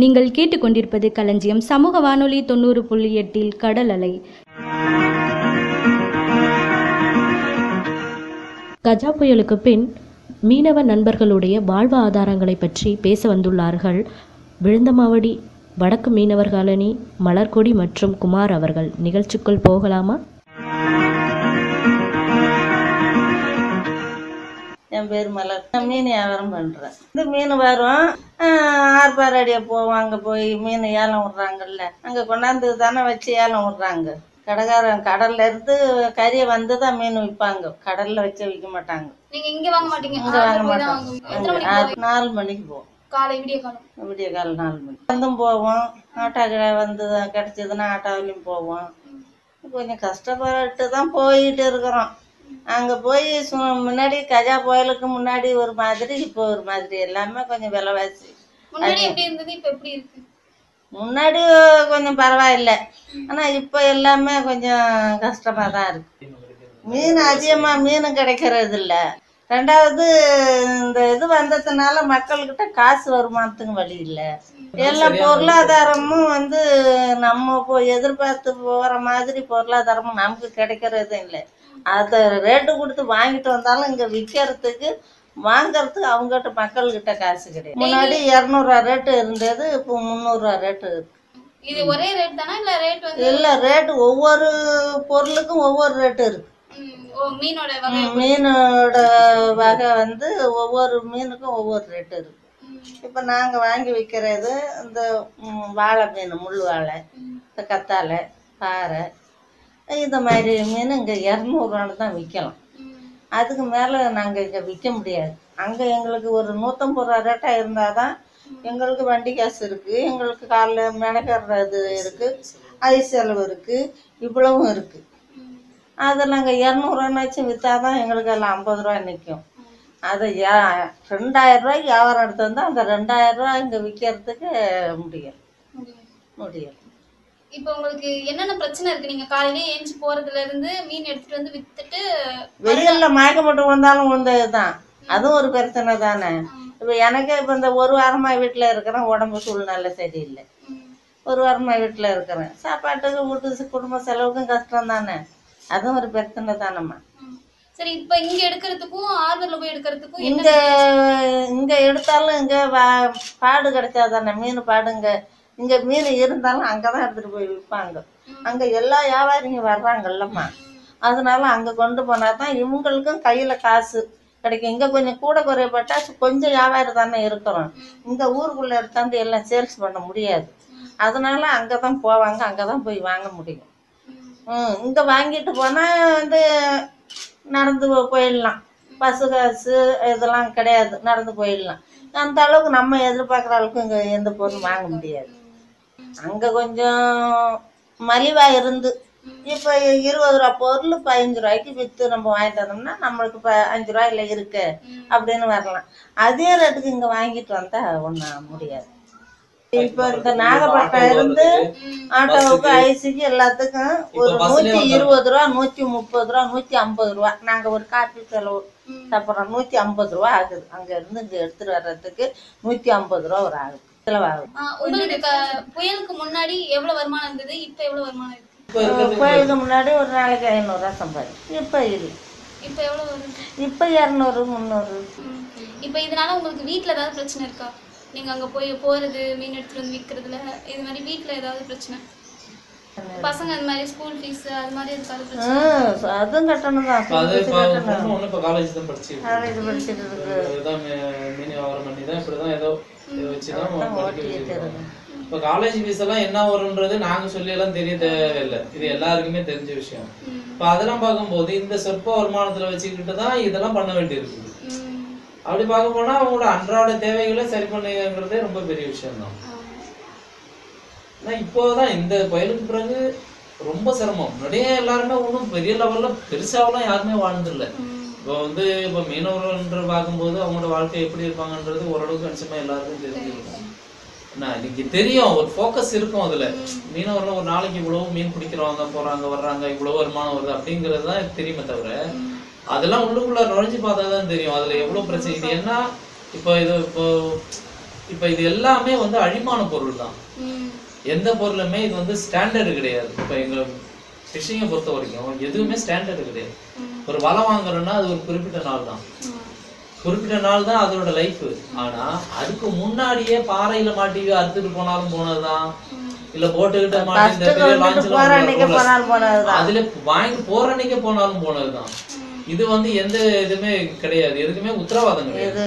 நீங்கள் கேட்டுக்கொண்டிருப்பது களஞ்சியம். சமூக வானொலி தொண்ணூறு புள்ளி எட்டில் கடல் அலை. கஜா புயலுக்கு பின் மீனவ நண்பர்களுடைய வாழ்வு ஆதாரங்களை பற்றி பேச வந்துள்ளார்கள் விழுந்தமாவடி வடக்கு மீனவர்களணி மலர்கொடி மற்றும் குமார் அவர்கள். நிகழ்ச்சிக்குள் போகலாமா? என் பேர் மலர். நான் மீன் வியாபாரம் பண்ணுறேன் இந்த மீன் வரும். ஆர்பாரடியை போவோம். அங்கே போய் மீன் ஏலம் விட்றாங்கல்ல. அங்கே கொண்டாந்து தானே வச்சு ஏலம் விட்றாங்க. கடைக்காரன் கடல்ல இருந்து கறியை வந்து தான் மீன் விற்பாங்க கடல்ல வச்சு விற்க மாட்டாங்க. நீங்க இங்க வாங்க மாட்டீங்க. இங்க வாங்க மாட்டோம் நாலு மணிக்கு போவோம். காலை விடிய காலம். விடிய காலம் நாலு மணி வந்தும் போவோம். ஆட்டோ கிடை- வந்து கிடைச்சதுன்னா ஆட்டோவிலையும் போவோம். கொஞ்சம் கஷ்டப்பட்டு தான் போயிட்டு இருக்கிறோம். அங்கே போய் சு- முன்னாடி கஜா புயலுக்கு முன்னாடி ஒரு மாதிரி இப்போ ஒரு மாதிரி. எல்லாமே கொஞ்சம் விலைவாசி. முன்னாடி எப்படி இருந்தது? இப்ப எப்படி இருக்கு? முன்னாடி கொஞ்சம் பரவாயில்ல. ஆனால் இப்போ எல்லாமே கொஞ்சம் கஷ்டமாக தான் இருக்கு. மீன் அதிகமாக மீன் கிடைக்கிறது இல்ல. ரெண்டாவது இந்த இது வந்ததுனால மக்கள்கிட்ட காசு வருமானத்துக்கு வழி இல்லை. எல்லா பொருளாதாரமும் வந்து நம்ம எதிர்பார்த்து போகிற மாதிரி பொருளாதாரமும் நமக்கு கிடைக்கிறதும் இல்லை. அதை ரேட்டு கொடுத்து வாங்கிட்டு வந்தாலும் இங்கே விற்கிறதுக்கு வாங்கறதுக்கு அவங்ககிட்ட மக்கள்கிட்ட காசு கிடையாது. முன்னாடி இரநூறுவா ரேட்டு இருந்தது இப்போ முந்நூறுரூவா ரேட்டு இருக்கு. இது ஒரே ரேட் தானா இல்ல ரேட் வந்து இல்லை ரேட்டு ஒவ்வொரு பொருளுக்கும் ஒவ்வொரு ரேட்டு இருக்கு. மீனோட மீனோட வகை வந்து ஒவ்வொரு மீனுக்கும் ஒவ்வொரு ரேட்டு இருக்கு. இப்போ நாங்கள் வாங்கி விற்கிறது இந்த வாழை மீன் முள் வாழை இந்த கத்தாழை பாறை இந்த மாதிரி மீன் இங்கே இரநூறுவான்னு தான் விற்கலாம். அதுக்கு மேலே நாங்கள் இங்கே விற்க முடியாது. அங்கே எங்களுக்கு ஒரு நூற்றம்பது ரூபா ரேட்டாக இருந்தால் தான் எங்களுக்கு வண்டி காசு இருக்குது எங்களுக்கு காலைல இது இருக்குது ஐ செலவு இருக்குது இவ்வளவும் இருக்குது அதை நாங்கள் இரநூறுவானாச்சும் விற்றா தான் எங்களுக்கு அதில் ஐம்பது ரூபா நிற்கும் அதை யா ரெண்டாயிரம் ரூபாய்க்கு வியாபாரம் எடுத்து வந்தால் அந்த ரெண்டாயிரம் ரூபா இங்கே விற்கிறதுக்கு முடியும் முடியலை. இப்போ உங்களுக்கு என்னென்ன பிரச்சனை இருக்கு? நீங்க காலையிலே ஏஞ்சி போறதுல இருந்து மீன் எடுத்துட்டு வந்து வித்துட்டு வெயில்ல மயக்கம் போட்டு வந்தாலும் உண்டது தான் அதுவும் ஒரு பிரச்சனை தானே. இப்போ எனக்கு இப்போ இந்த ஒரு வாரமா வீட்டில் இருக்கிறேன். உடம்பு சூழ்நிலை சரியில்லை. ஒரு வாரமா வீட்டில் இருக்கிறேன். சாப்பாட்டுக்கு வீட்டு குடும்ப செலவுக்கும் கஷ்டம் தானே. அதுவும் ஒரு பிரச்சனை தானம்மா. சரி இப்ப இங்க எடுக்கிறதுக்கும் ஆர்வர்ல போய் எடுக்கிறதுக்கும் இங்க இங்க எடுத்தாலும் இங்க பாடு கிடைச்சா தானே மீன் பாடுங்க. இங்க மீன் இருந்தாலும் அங்கதான் எடுத்துட்டு போய் விற்பாங்க. அங்க எல்லா வியாபாரிங்க வர்றாங்கல்லம்மா. அதனால அங்க கொண்டு போனா தான் இவங்களுக்கும் கையில காசு கிடைக்கும். இங்க கொஞ்சம் கூட குறையப்பட்டா கொஞ்சம் வியாபாரம் தானே இருக்கிறோம். இங்க ஊருக்குள்ள எடுத்தாந்து எல்லாம் சேல்ஸ் பண்ண முடியாது. அதனால அங்கதான் போவாங்க அங்கதான் போய் வாங்க முடியும். ம் இங்க வாங்கிட்டு போனா வந்து நடந்து போயிடலாம். பஸ்ஸு காசு இதெல்லாம் கிடையாது நடந்து போயிடலாம். அந்த அளவுக்கு நம்ம எதிர்பார்க்குற அளவுக்கு இங்கே எந்த பொருளும் வாங்க முடியாது. அங்கே கொஞ்சம் மலிவா இருந்து இப்போ இருபது ரூபா பொருள் பதினஞ்சு ரூபாய்க்கு விற்று நம்ம வாங்கிட்டு வந்தோம்னா நம்மளுக்கு இப்போ அஞ்சு ரூபாயில இருக்கு அப்படின்னு வரலாம். அதே ரேட்டுக்கு இங்கே வாங்கிட்டு வந்தால் ஒன்றும் முடியாது. இப்போ இந்த நாகப்பட்டினம் இருந்து ஆட்டோவுக்கு ஐசிக்கு எல்லாத்துக்கும் ஒரு நூற்றி இருபது ரூபா நூற்றி முப்பது ரூபா நூற்றி ஐம்பது ரூபா. நாங்கள் ஒரு காப்பி செலவு சாப்பிட்றோம். நூற்றி ஐம்பது ரூபா ஆகுது. அங்கே இருந்து இங்கே எடுத்துட்டு வர்றதுக்கு நூற்றி ஐம்பது ரூபா ஒரு ஆகுது உங்களுக்கு க- புயலுக்கு முன்னாடி எவ்வளவு வருமானம் இருந்தது? இப்ப எவ்வளவு வருமானம் இருக்கு? கோயிலுக்கு முன்னாடி ஒரு நாளைக்கு ஐநூறுரூவா சம்பாதி இப்போ இல்லை இப்ப எவ்வளவு வருது? இப்போ இரநூறு முந்நூறு. இப்ப இதனால உங்களுக்கு வீட்ல ஏதாவது பிரச்சனை இருக்கா? நீங்க அங்க போய் போறது மீன் எடுத்துட்டு வந்து விக்கிறதுல இது மாதிரி வீட்ல ஏதாவது பிரச்சனை? பசங்க அந்த மாதிரி ஸ்கூல் ஃபீஸ் அது மாதிரி இருக்காது பிரச்சனை? அதுவும் கட்டணம் தான். காலேஜ் தான் படிச்சிருக்கு காலேஜ் படிச்சுட்டு இருக்கு. மீன் வியாபாரம் பண்ணி தான் இப்படிதான் ஏதோ இதை படிக்க இப்போ காலேஜ் ஃபீஸ் எல்லாம் என்ன வரும்ன்றது நாங்க சொல்லி எல்லாம் தெரிய தேவையில்லை. இது எல்லாருக்குமே தெரிஞ்ச விஷயம். இப்போ அதெல்லாம் பார்க்கும்போது இந்த சொற்ப வருமானத்துல வச்சுக்கிட்டு தான் இதெல்லாம் பண்ண வேண்டியிருக்குது. அப்படி பார்க்க போனா அவங்களோட அன்றாட தேவைகளை சரி பண்ணுங்கிறதே ரொம்ப பெரிய விஷயம் தான் ஆனா இப்போதான் இந்த புயலுக்கு பிறகு ரொம்ப சிரமம். முன்னாடியே எல்லாருமே ஒன்றும் பெரிய லெவல்ல பெருசாவெல்லாம் யாருமே வாழ்ந்துடல இப்போ வந்து இப்போ மீனவர்கள் பார்க்கும்போது அவங்களோட வாழ்க்கை எப்படி இருப்பாங்கன்றது ஓரளவுக்கு நிச்சயமா எல்லாருக்கும் தெரிஞ்சிருக்கும். நான் இன்னைக்கு தெரியும் ஒரு ஃபோக்கஸ் இருக்கும் அதுல. மீனவர்கள் ஒரு நாளைக்கு இவ்வளவு மீன் பிடிக்கிறவங்க போறாங்க வர்றாங்க இவ்வளவு வருமானம் வருது அப்படிங்கிறது தான் தெரியுமே தவிர அதெல்லாம் உள்ளுக்குள்ள நுழைஞ்சு பார்த்தா தான் தெரியும். அதுல எவ்வளவு பிரச்சனை. இது என்ன? இப்போ இது இப்போ இப்ப இது எல்லாமே வந்து அழிமான பொருள் தான். எந்த பொருளுமே இது வந்து ஸ்டாண்டர்டு கிடையாது. இப்ப எங்க ஃபிஷிங்கை பொறுத்த வரைக்கும் எதுவுமே ஸ்டாண்டர்டு கிடையாது. ஒரு வலை வாங்குறோம்னா அது ஒரு குறிப்பிட்ட நாள் தான். குறிப்பிட்ட நாள் தான் அதோட லைஃப் ஆனா அதுக்கு முன்னாடியே பாறையில மாட்டி அறுத்துட்டு போனாலும் போனதுதான். இல்ல போட்டுக்கிட்ட மாட்டி அதுல வாங்கி போற அன்னைக்கே போனாலும் போனதுதான். இது வந்து எந்த இதுமே கிடையாது. எதுக்குமே உத்தரவாதம் கிடையாது.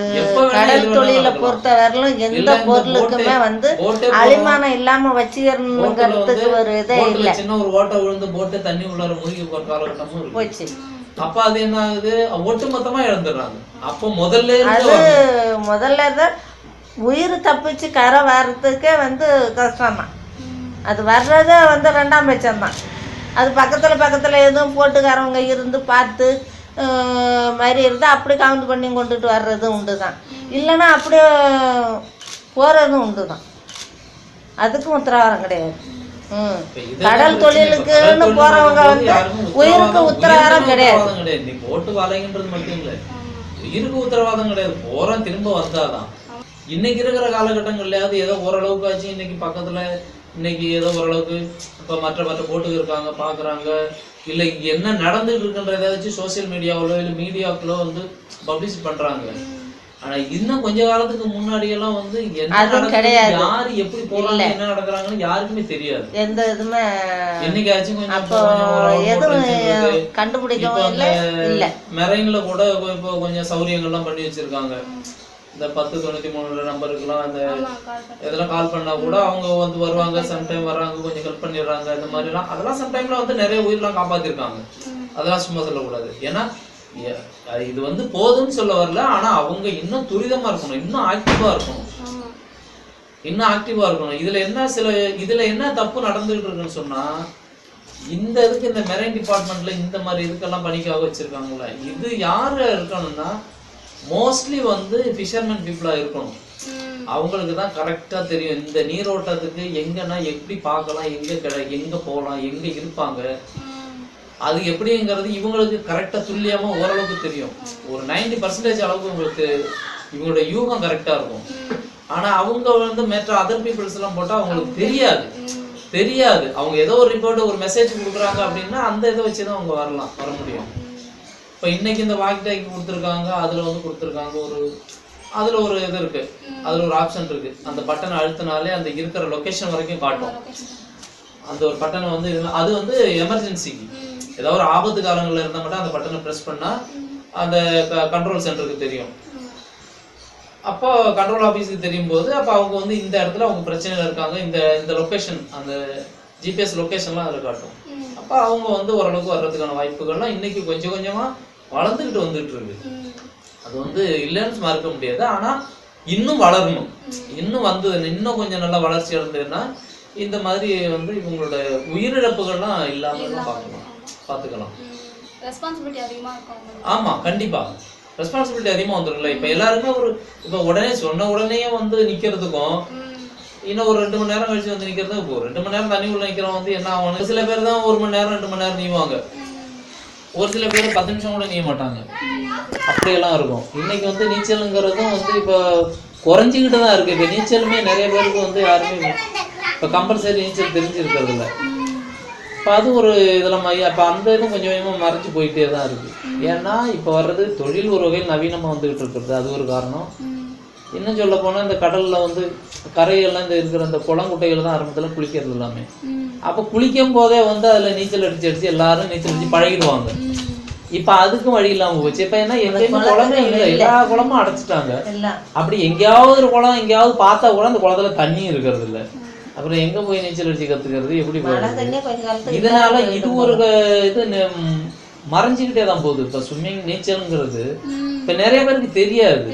கடல் தொழில. பொறுத்த வரலும் எந்த பொருளுக்குமே வந்து. அழிமானம் இல்லாம வச்சுக்கிறதுக்கு ஒரு இதே இல்ல. சின்ன ஒரு ஓட்டை விழுந்து போட்டு தண்ணி உள்ளார மூழ்கி போற காலகட்டமும் போச்சு. அப்ப அது என்ன ஆகுது ஒட்டு மொத்தமா இழந்துடுறாங்க. அப்போ முதல்ல அது. முதல்ல தான் உயிர் தப்பிச்சு கரை வர்றதுக்கே வந்து கஷ்டம்தான். அது வர்றதே வந்து ரெண்டாம் பட்சம்தான். அது பக்கத்தில் பக்கத்தில் எதுவும் போட்டுக்காரவங்க இருந்து பார்த்து மாதிரி இருந்து அப்படி கவுண்ட் பண்ணி கொண்டுட்டு வர்றதும் உண்டு தான் இல்லைன்னா அப்படியே போகிறதும் உண்டு தான் அதுக்கும் உத்தரவாதம் கிடையாது. கடல். தொழிலுக்குன்னு போறவங்க வந்து உயிருக்கு உத்தரவாதம் கிடையாது. நீ போட்டு வலைங்கன்றது மட்டும் இல்ல. உயிருக்கு உத்தரவாதம் கிடையாது. போறோம் திரும்ப வந்தாதான். இன்னைக்கு இருக்கிற காலகட்டங்கள்லயாவது ஏதோ ஓரளவுக்கு ஆச்சு இன்னைக்கு பக்கத்துல இன்னைக்கு ஏதோ ஓரளவுக்கு இப்ப மற்ற மற்ற போட்டுக்கு இருக்காங்க பாக்குறாங்க. இல்ல இங்க என்ன நடந்துட்டு இருக்குன்ற ஏதாச்சும் சோசியல் மீடியாவிலோ இல்ல மீடியாக்குள்ளோ வந்து பப்ளிஷ் பண்றாங்க. ஆனா இன்னும் கொஞ்ச காலத்துக்கு முன்னாடி எல்லாம் வந்து என்ன கிடையாது. யாரு எப்படி போறாங்க என்ன நடக்குறாங்கன்னு யாருக்குமே தெரியாது. எந்த இதுவுமே என்னைக்காச்சும் கொஞ்சம் அப்போ எதுவும் கண்டுபிடிக்கவும் இல்லை? இல்லை. மெரைன்ல கூட இப்போ கொஞ்சம் சௌரியங்கள்லாம் பண்ணி வச்சிருக்காங்க. இந்த பத்து தொண்ணூத்தி மூணு நம்பருக்குலாம் அந்த இதெல்லாம் கால் பண்ணா. கூட அவங்க வந்து வருவாங்க சம்டைம் வர்றாங்க கொஞ்சம் ஹெல்ப் பண்ணிடுறாங்க இந்த மாதிரிலாம். அதெல்லாம் சம்டைம்ல வந்து நிறைய உயிர்லாம் காப்பாத்திருக்காங்க. அதெல்லாம் சும்மா சொல்லக்கூடாது. ஏன்னா இது வந்து போதும்னு சொல்ல வரல ஆனா அவங்க இன்னும் துரிதமா இருக்கணும் இன்னும் ஆக்டிவா இருக்கணும். இன்னும் ஆக்டிவா இருக்கணும். இதுல என்ன சில இதுல என்ன தப்பு நடந்துகிட்டு இருக்குன்னு சொன்னா இந்த இதுக்கு இந்த மெரைன் டிபார்ட்மெண்ட்ல இந்த மாதிரி இதுக்கெல்லாம் பணிக்காக வச்சிருக்காங்கல்ல. இது யாரு இருக்கணும்னா மோஸ்ட்லி வந்து ஃபிஷர்மேன் பீப்புளா இருக்கணும். அவங்களுக்கு தான் கரெக்டா தெரியும். இந்த நீரோட்டத்துக்கு எங்கன்னா எப்படி பார்க்கலாம் எங்க கிடை எங்க போகலாம் எங்க இருப்பாங்க. அது எப்படிங்கிறது இவங்களுக்கு கரெக்டாக துல்லியமாக ஓரளவுக்கு தெரியும். ஒரு 90% பர்சன்டேஜ் அளவுக்கு உங்களுக்கு இவங்களோட யூகம் கரெக்டாக இருக்கும். ஆனால் அவங்க வந்து மற்ற அதர் பீப்புள்ஸ் எல்லாம் அவங்களுக்கு தெரியாது. தெரியாது. அவங்க ஏதோ ஒரு ரிப்போர்ட் ஒரு மெசேஜ் கொடுக்குறாங்க அப்படின்னா அந்த இதை வச்சு தான் அவங்க வரலாம் வர முடியும். இப்போ இன்னைக்கு இந்த வாக் கொடுத்துருக்காங்க அதில் வந்து கொடுத்துருக்காங்க ஒரு அதில் ஒரு இது இருக்கு. அதில் ஒரு ஆப்ஷன் இருக்கு. அந்த பட்டனை அழுத்தினாலே அந்த இருக்கிற லொக்கேஷன் வரைக்கும் காட்டும். அந்த ஒரு பட்டனை வந்து அது வந்து எமர்ஜென்சிக்கு ஏதாவது ஒரு ஆபத்து காலங்கள்ல இருந்தா மட்டும் அந்த பட்டனை பிரஸ் பண்ணா அந்த கண்ட்ரோல் சென்டருக்கு தெரியும். அப்போ கண்ட்ரோல் ஆஃபீஸுக்கு தெரியும் போது அப்போ அவங்க வந்து இந்த இடத்துல அவங்க பிரச்சனையில இருக்காங்க இந்த இந்த லொகேஷன் அந்த ஜிபிஎஸ் லொகேஷன்லாம் அதில் காட்டும். அப்போ அவங்க வந்து ஓரளவுக்கு வர்றதுக்கான வாய்ப்புகள்லாம் இன்னைக்கு கொஞ்சம் கொஞ்சமா வளர்ந்துக்கிட்டு வந்துட்டு இருக்கு அது வந்து இல்லைன்னு மறுக்க முடியாது. ஆனா இன்னும் வளரணும். இன்னும் வந்தது இன்னும் கொஞ்சம் நல்லா வளர்ச்சி அடைந்ததுன்னா இந்த மாதிரி வந்து இவங்களோட உயிரிழப்புகள்லாம் இல்லாம. பார்க்கலாம் பார்த்துக்கலாம் ரெஸ்பான்சிபிலிட்டி அதிகமா இருக்கும் அவங்களுக்கு ஆமா கண்டிப்பா. ரெஸ்பான்சிபிலிட்டி அதிகமா வந்துரும்ல. இப்ப எல்லாருமே ஒரு இப்ப உடனே சொன்ன உடனே வந்து நிக்கிறதுக்கும் இன்னும் ஒரு ரெண்டு மணி நேரம் கழிச்சு வந்து நிக்கிறது இப்போ ரெண்டு மணி நேரம் தண்ணி உள்ள நிக்கிறவன் வந்து என்ன ஆகும் சில பேர் தான் ஒரு மணி நேரம் ரெண்டு மணி நேரம் நீவாங்க. ஒரு சில பேர் பத்து நிமிஷம் கூட நீய மாட்டாங்க. அப்படியெல்லாம் இருக்கும். இன்னைக்கு வந்து நீச்சலுங்கிறதும் வந்து இப்போ குறைஞ்சிக்கிட்டு தான் இருக்கு. இப்போ நீச்சலுமே நிறைய பேருக்கு வந்து யாருமே இப்போ கம்பல்சரி நீச்சல் தெரிஞ்சிருக்கிறது இல்லை இப்போ அது ஒரு இதில் மைய அப்போ அந்த இதுவும் கொஞ்சம் கொஞ்சமாக மறைஞ்சு போயிட்டே தான் இருக்கு. ஏன்னா இப்போ வர்றது தொழில் ஒரு வகையில் நவீனமாக வந்துகிட்டு இருக்கிறது. அது ஒரு காரணம். இன்னும் சொல்ல போனா இந்த கடல்ல வந்து கரையெல்லாம் இந்த இருக்கிற அந்த குளங்குட்டைகள் தான் ஆரம்பத்துல குளிக்கிறது எல்லாமே. அப்ப குளிக்கும் போதே வந்து அதுல நீச்சல் அடிச்சு அடிச்சு எல்லாரும் நீச்சல் அடிச்சு பழகிடுவாங்க. இப்ப அதுக்கும் வழி இல்லாம போச்சு. இப்ப என்ன எங்கேயுமே குளமே இல்லை. எல்லா குளமும் அடைச்சிட்டாங்க. அப்படி எங்கேயாவது ஒரு குளம் எங்கேயாவது பார்த்தா கூட அந்த குளத்துல தண்ணி இருக்கிறது இல்ல. அப்புறம் எங்க போய் நீச்சல் அடிச்சு கத்துக்கிறது? எப்படி இதனால இது ஒரு இது மறைஞ்சுக்கிட்டே தான் போகுது. இப்ப ஸ்விம்மிங் நீச்சல்ங்கிறது இப்ப நிறைய பேருக்கு தெரியாது.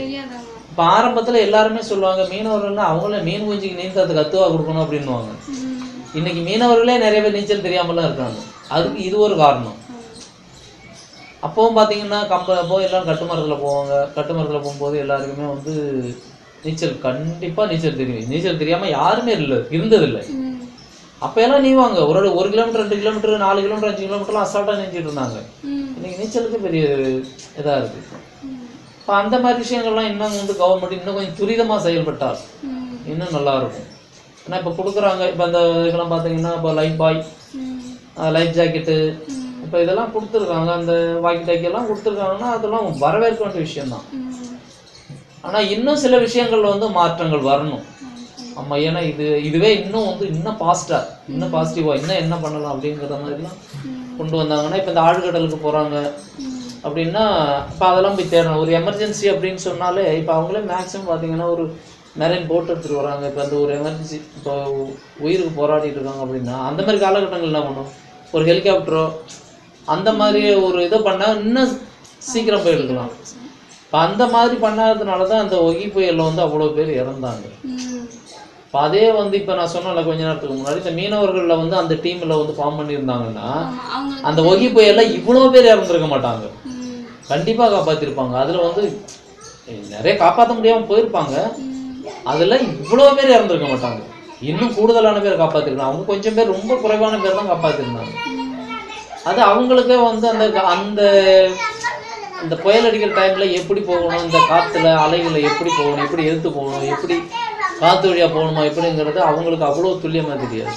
இப்ப ஆரம்பத்துல எல்லாருமே சொல்லுவாங்க மீனவர்கள்னா அவங்கள மீன் குஞ்சுக்கு நீந்தது கத்துவா கொடுக்கணும் அப்படின்னுவாங்க. இன்னைக்கு மீனவர்களே நிறைய பேர் நீச்சல் தெரியாமலாம் இருக்காங்க. அதுக்கு இது ஒரு காரணம். அப்பவும் பாத்தீங்கன்னா கம்ப அப்போ எல்லாம் கட்டுமரத்துல போவாங்க. கட்டுமரத்துல போகும்போது எல்லாருக்குமே வந்து நீச்சல் கண்டிப்பா நீச்சல் தெரியும். நீச்சல் தெரியாம யாருமே இல்லை இருந்ததில்லை. அப்ப எல்லாம் நீவாங்க. ஒரு ஒரு கிலோமீட்டர் ரெண்டு கிலோமீட்டர் நாலு கிலோமீட்டர் அஞ்சு கிலோமீட்டர்லாம் அசால்ட்டா நீஞ்சிட்டு இருந்தாங்க. இன்னைக்கு நீச்சலுக்கு பெரிய இதா இருக்கு. இப்போ அந்த மாதிரி விஷயங்கள்லாம் இன்னும் வந்து கவர்மெண்ட் இன்னும் கொஞ்சம் துரிதமா செயல்பட்டால் இன்னும் நல்லா இருக்கும் ஏன்னா இப்போ கொடுக்குறாங்க. இப்போ அந்த இதெல்லாம் பார்த்தீங்கன்னா இப்போ லைஃப் பாய் லைஃப் ஜாக்கெட்டு இப்போ இதெல்லாம் கொடுத்துருக்காங்க. அந்த வாக்கி டாக்கி எல்லாம் கொடுத்துருக்காங்கன்னா அதெல்லாம் வரவேற்க வேண்டிய விஷயம்தான். ஆனால் இன்னும் சில விஷயங்கள்ல வந்து மாற்றங்கள் வரணும். ஆமாம் ஏன்னா இது இதுவே இன்னும் வந்து இன்னும் பாசிட்டாக இன்னும் பாசிட்டிவாக இன்னும் என்ன பண்ணலாம் அப்படிங்கிற மாதிரிலாம் கொண்டு வந்தாங்கன்னா இப்போ இந்த ஆழ்கடலுக்கு போகிறாங்க அப்படின்னா இப்போ அதெல்லாம் போய் தேடணும். ஒரு எமர்ஜென்சி அப்படின்னு சொன்னாலே இப்போ அவங்களே மேக்ஸிமம் பார்த்தீங்கன்னா ஒரு மெரைன் போட் எடுத்துகிட்டு வராங்க. இப்போ அந்த ஒரு எமர்ஜென்சி இப்போ உயிருக்கு போராடிட்டு இருக்காங்க அப்படின்னா அந்த மாதிரி காலகட்டங்கள் என்ன பண்ணும்? ஒரு ஹெலிகாப்டரோ அந்த மாதிரி ஒரு இதை பண்ணால் இன்னும் சீக்கிரம் போயிருக்கலாம் இப்போ அந்த மாதிரி பண்ணாததுனால தான் அந்த ஒகி புயலில் வந்து அவ்வளோ பேர் இறந்தாங்க. இப்போ அதே வந்து இப்போ நான் சொன்னேன்ல கொஞ்ச நேரத்துக்கு முன்னாடி இந்த மீனவர்களில் வந்து அந்த டீமில் வந்து ஃபார்ம் பண்ணியிருந்தாங்கன்னா அந்த ஒகி புயல்ல இவ்வளோ பேர் இறந்துருக்க மாட்டாங்க. கண்டிப்பா காப்பாத்திருப்பாங்க. அதுல வந்து நிறைய காப்பாற்ற முடியாம போயிருப்பாங்க. அதுல இவ்வளோ பேர் இறந்துருக்க மாட்டாங்க. இன்னும் கூடுதலான பேர் காப்பாத்திருக்காங்க அவங்க கொஞ்சம் பேர் ரொம்ப குறைவான பேர் தான் காப்பாத்திருந்தாங்க. அது அவங்களுக்கே வந்து அந்த அந்த இந்த புயல் அடிக்கிற டைம்ல எப்படி போகணும்? இந்த காத்துல அலைகளை எப்படி போகணும்? எப்படி எடுத்து போகணும்? எப்படி காத்து வழியா போகணுமா? எப்படிங்கிறது அவங்களுக்கு அவ்வளோ துல்லியமா தெரியாது.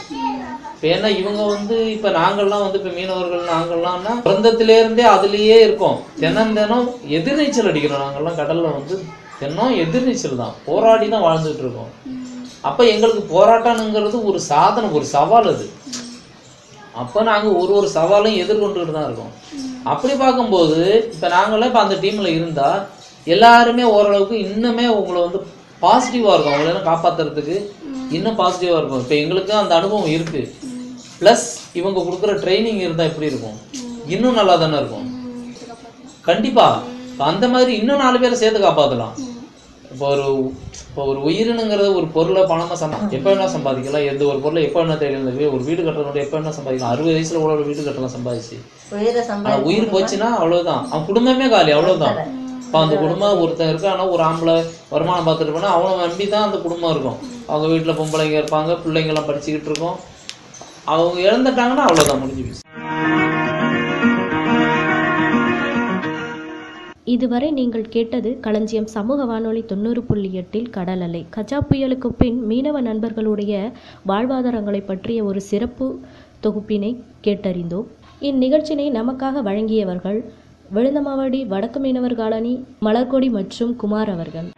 இப்போ ஏன்னா இவங்க வந்து இப்போ நாங்கள்லாம் வந்து இப்போ மீனவர்கள் நாங்கள்லாம்னா பிறந்தத்திலே இருந்தே அதுலேயே இருக்கோம். தினம் தினம் எதிர்நீச்சல் அடிக்கிறோம் நாங்கள்லாம். கடல்ல வந்து தினம் எதிர்நீச்சல் தான். போராடி தான் வாழ்ந்துட்டு இருக்கோம். அப்போ எங்களுக்கு போராட்டம்ங்கிறது ஒரு சாதனை ஒரு சவால் அது. அப்போ நாங்கள் ஒரு ஒரு சவாலையும் எதிர்கொண்டுகிட்டு தான் இருக்கோம். அப்படி பார்க்கும்போது இப்போ நாங்களாம் இப்போ அந்த டீமில் இருந்தால் எல்லாருமே ஓரளவுக்கு இன்னுமே உங்களை வந்து பாசிட்டிவாக இருக்கும். அவங்கள காப்பாற்றுறதுக்கு இன்னும் பாசிட்டிவாக இருக்கும். இப்போ எங்களுக்கும் அந்த அனுபவம் இருக்குது ப்ளஸ் இவங்க கொடுக்குற ட்ரைனிங் இருந்தால் எப்படி இருக்கும்? இன்னும் நல்லா தானே இருக்கும். கண்டிப்பாக இப்போ அந்த மாதிரி இன்னும் நாலு பேரை சேர்த்து காப்பாற்றலாம் இப்போ ஒரு இப்போ ஒரு உயிரினுங்கிறது ஒரு பொருளை பணமாக சம்பா எப்போ வேணா சம்பாதிக்கலாம். எந்த ஒரு பொருளை எப்போ வேணா தேடி ஒரு வீடு கட்டுறதோட எப்போ வேணா சம்பாதிக்கலாம். அறுபது வயசுல கூட ஒரு வீடு கட்டலாம் சம்பாதிச்சு. உயிரை போச்சுன்னா அவ்வளவுதான். அவன் குடும்பமே காலி அவ்வளவுதான். இப்போ அந்த குடும்பம் ஒருத்தன் இருக்கானா ஒரு ஆம்பளை வருமானம் பார்த்துட்டு போனா அவனை நம்பி தான் அந்த குடும்பம் இருக்கும். அவங்க வீட்டுல பொம்பளைங்க இருப்பாங்க பிள்ளைங்க எல்லாம் படிச்சுக்கிட்டு இருக்கோம். அவங்க இழந்துட்டாங்கன்னா அவ்வளவுதான் முடிஞ்சு இதுவரை நீங்கள் கேட்டது களஞ்சியம் சமூக வானொலி தொண்ணூறு புள்ளி எட்டில் கடல் அலை. கஜா புயலுக்கு பின் மீனவ நண்பர்களுடைய வாழ்வாதாரங்களை பற்றிய ஒரு சிறப்பு தொகுப்பினை கேட்டறிந்தோம். இந்நிகழ்ச்சினை நமக்காக வழங்கியவர்கள் விழுந்தமாவடி வடக்கு மீனவர் காலனி மலர்கொடி மற்றும் குமார் அவர்கள்.